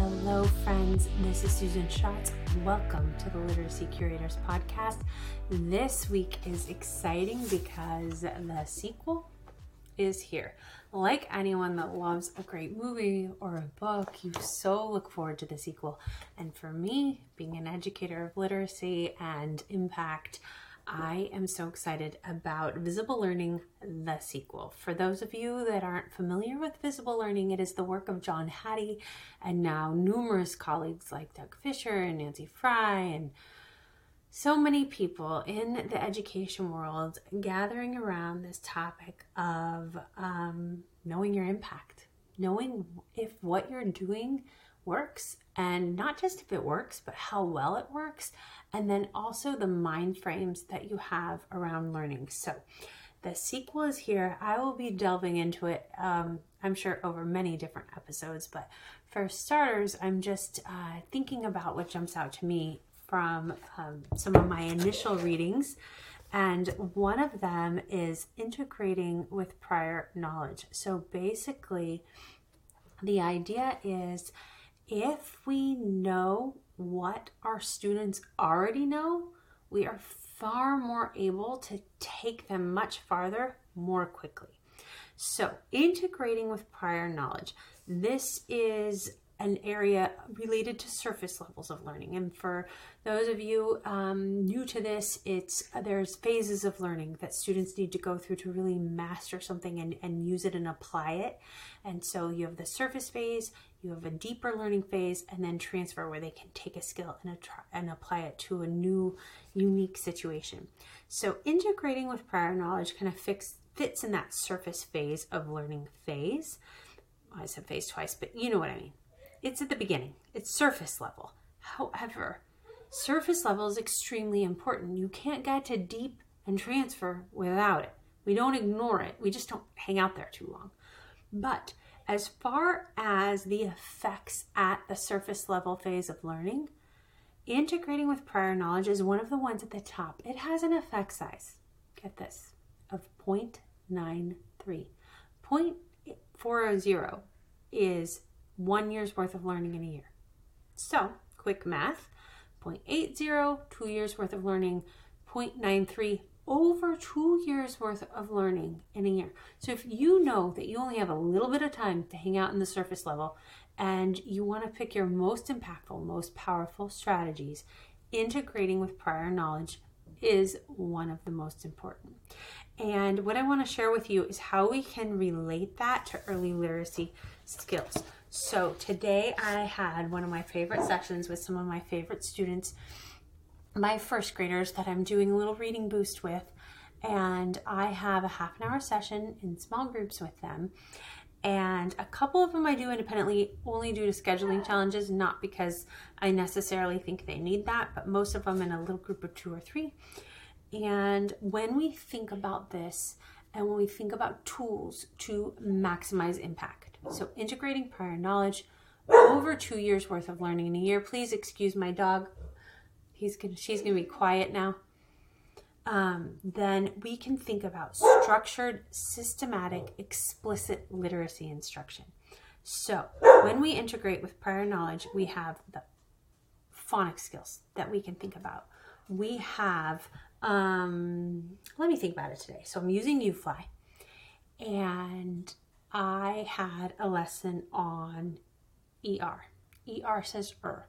Hello, friends. This is Susan Schatz. Welcome to the Literacy Curators Podcast. This week is exciting because the sequel is here. Like anyone that loves a great movie or a book, you so look forward to the sequel. And for me, being an educator of literacy and impact, I am so excited about Visible Learning, the sequel. For those of you that aren't familiar with Visible Learning, it is the work of John Hattie and now numerous colleagues like Doug Fisher and Nancy Frey and so many people in the education world gathering around this topic of um, knowing your impact, knowing if what you're doing works, and not just if it works, but how well it works, and then also the mind frames that you have around learning. So, the sequel is here. I will be delving into it, um, I'm sure, over many different episodes. But for starters, I'm just uh, thinking about what jumps out to me from um, some of my initial readings. And one of them is integrating with prior knowledge. So basically, the idea is if we know what our students already know, we are far more able to take them much farther more quickly. So, integrating with prior knowledge. This is an area related to surface levels of learning. And for those of you um, new to this, it's there's phases of learning that students need to go through to really master something and, and use it and apply it. And so you have the surface phase, you have a deeper learning phase, and then transfer where they can take a skill and, a, and apply it to a new, unique situation. So integrating with prior knowledge kind of fix, fits in that surface phase of learning phase. I said phase twice, but you know what I mean it's at the beginning, it's surface level. However, surface level is extremely important. You can't get to deep and transfer without it. We don't ignore it, we just don't hang out there too long. But as far as the effects at the surface level phase of learning, integrating with prior knowledge is one of the ones at the top. It has an effect size, get this, of 0.93. 0.40 is one year's worth of learning in a year. So, quick math 0.80, two years worth of learning, 0.93, over two years worth of learning in a year. So, if you know that you only have a little bit of time to hang out in the surface level and you want to pick your most impactful, most powerful strategies, integrating with prior knowledge is one of the most important. And what I want to share with you is how we can relate that to early literacy skills. So today I had one of my favorite sessions with some of my favorite students, my first graders that I'm doing a little reading boost with. And I have a half an hour session in small groups with them. And a couple of them I do independently, only due to scheduling challenges, not because I necessarily think they need that, but most of them in a little group of two or three. And when we think about this, and when we think about tools to maximize impact, so integrating prior knowledge, over two years worth of learning in a year. Please excuse my dog. He's gonna, she's gonna be quiet now. Um, then we can think about structured, systematic, explicit literacy instruction. So when we integrate with prior knowledge, we have the phonics skills that we can think about. We have, um, let me think about it today. So I'm using UFLI and I had a lesson on ER. ER says er.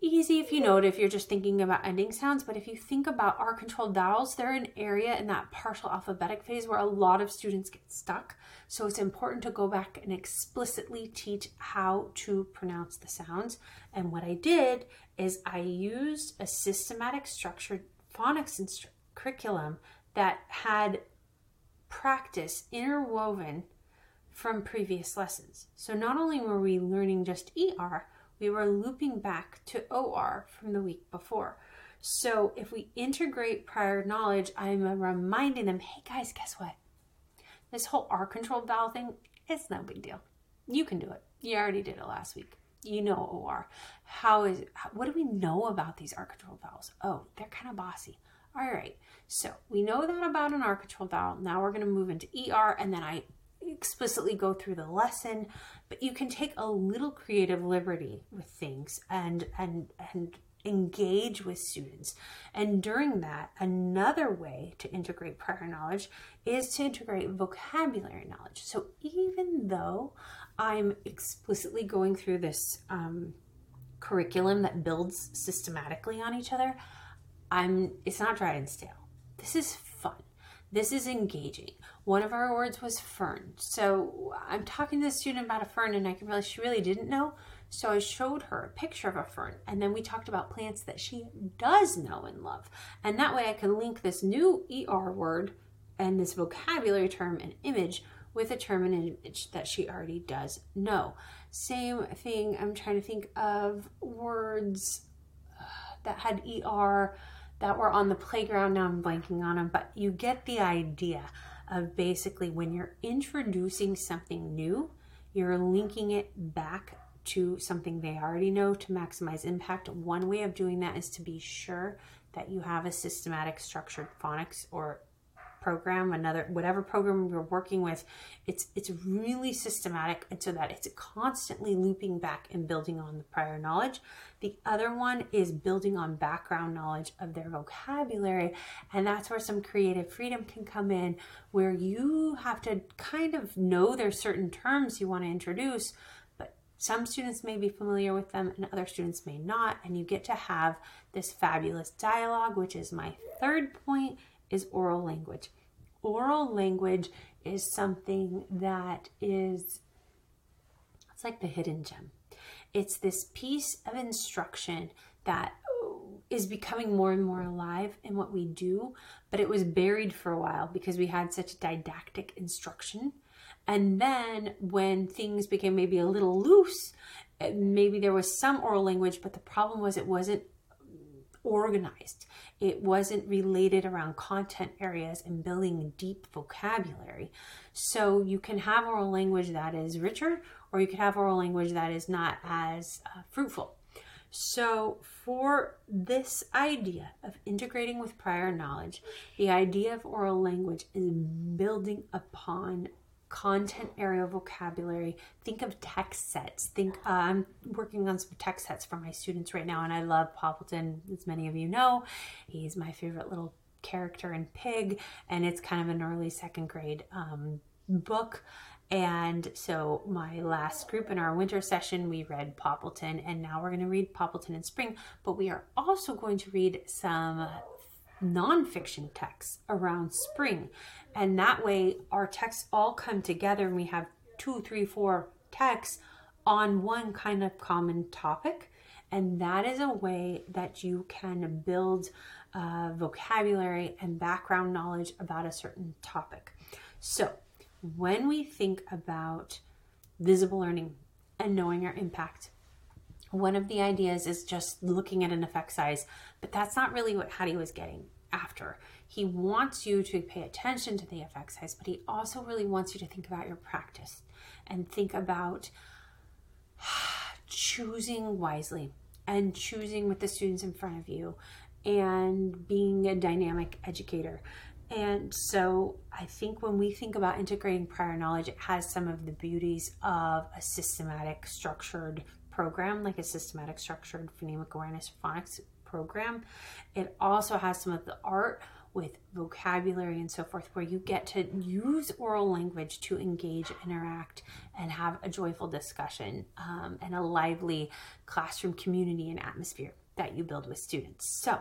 Easy if you know it if you're just thinking about ending sounds, but if you think about R controlled vowels, they're an area in that partial alphabetic phase where a lot of students get stuck. So it's important to go back and explicitly teach how to pronounce the sounds. And what I did is I used a systematic structured phonics instru- curriculum that had practice interwoven from previous lessons. So not only were we learning just ER, we were looping back to OR from the week before. So if we integrate prior knowledge, I'm reminding them, hey guys, guess what? This whole R controlled vowel thing, it's no big deal. You can do it. You already did it last week. You know OR. How is what do we know about these R controlled vowels? Oh, they're kind of bossy. All right. So we know that about an controlled vowel. Now we're going to move into ER, and then I explicitly go through the lesson, but you can take a little creative liberty with things and and and engage with students. And during that, another way to integrate prior knowledge is to integrate vocabulary knowledge. So even though I'm explicitly going through this um, curriculum that builds systematically on each other, I'm it's not dry and stale. This is fun. This is engaging. One of our words was fern. So I'm talking to the student about a fern and I can realize she really didn't know. So I showed her a picture of a fern, and then we talked about plants that she does know and love. And that way I can link this new ER word and this vocabulary term and image with a term and image that she already does know. Same thing, I'm trying to think of words uh, that had ER that were on the playground. Now I'm blanking on them, but you get the idea of basically when you're introducing something new, you're linking it back to something they already know to maximize impact. One way of doing that is to be sure that you have a systematic structured phonics or program another whatever program you're working with it's it's really systematic and so that it's constantly looping back and building on the prior knowledge. The other one is building on background knowledge of their vocabulary and that's where some creative freedom can come in where you have to kind of know there's certain terms you want to introduce but some students may be familiar with them and other students may not, and you get to have this fabulous dialogue, which is my third point is oral language. Oral language is something that is it's like the hidden gem. It's this piece of instruction that is becoming more and more alive in what we do, but it was buried for a while because we had such didactic instruction and then when things became maybe a little loose, eh, maybe there was some oral language, but the problem was it wasn't organized. It wasn't related around content areas and building deep vocabulary. So you can have oral language that is richer, or you could have oral language that is not as uh, fruitful. So, for this idea of integrating with prior knowledge, the idea of oral language is building upon content area vocabulary. Think of text sets. Think uh, I'm working on some text sets for my students right now, and I love Poppleton, as many of you know. He's my favorite little character in Pig, and it's kind of an early second grade um, book. And so, my last group in our winter session, we read Poppleton, and now we're going to read Poppleton in spring. But we are also going to read some nonfiction texts around spring. And that way, our texts all come together and we have two, three, four texts on one kind of common topic. And that is a way that you can build uh, vocabulary and background knowledge about a certain topic. So, when we think about visible learning and knowing our impact, one of the ideas is just looking at an effect size, but that's not really what Hattie was getting after. He wants you to pay attention to the effect size, but he also really wants you to think about your practice and think about choosing wisely and choosing with the students in front of you and being a dynamic educator. And so I think when we think about integrating prior knowledge, it has some of the beauties of a systematic, structured program, like a systematic, structured phonemic awareness phonics program. It also has some of the art with vocabulary and so forth, where you get to use oral language to engage, interact, and have a joyful discussion um, and a lively classroom community and atmosphere that you build with students. So,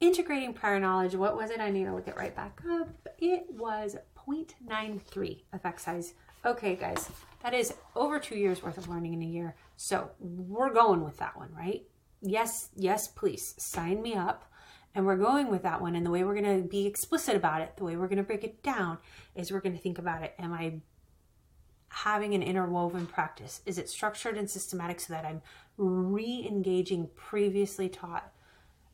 integrating prior knowledge, what was it? I need to look it right back up. It was 0.93 effect size. Okay, guys, that is over two years worth of learning in a year. So, we're going with that one, right? Yes, yes, please sign me up and we're going with that one. And the way we're going to be explicit about it, the way we're going to break it down, is we're going to think about it. Am I having an interwoven practice? Is it structured and systematic so that I'm re engaging previously taught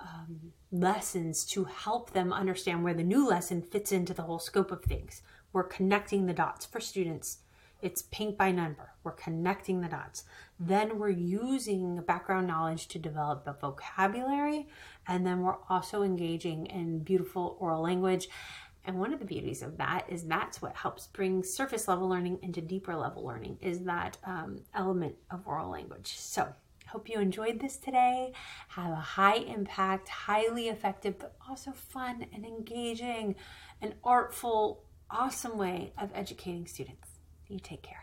um, lessons to help them understand where the new lesson fits into the whole scope of things? We're connecting the dots for students it's paint by number. We're connecting the dots. Then we're using background knowledge to develop the vocabulary. And then we're also engaging in beautiful oral language. And one of the beauties of that is that's what helps bring surface level learning into deeper level learning is that um, element of oral language. So hope you enjoyed this today. Have a high impact, highly effective, but also fun and engaging and artful, awesome way of educating students. You take care.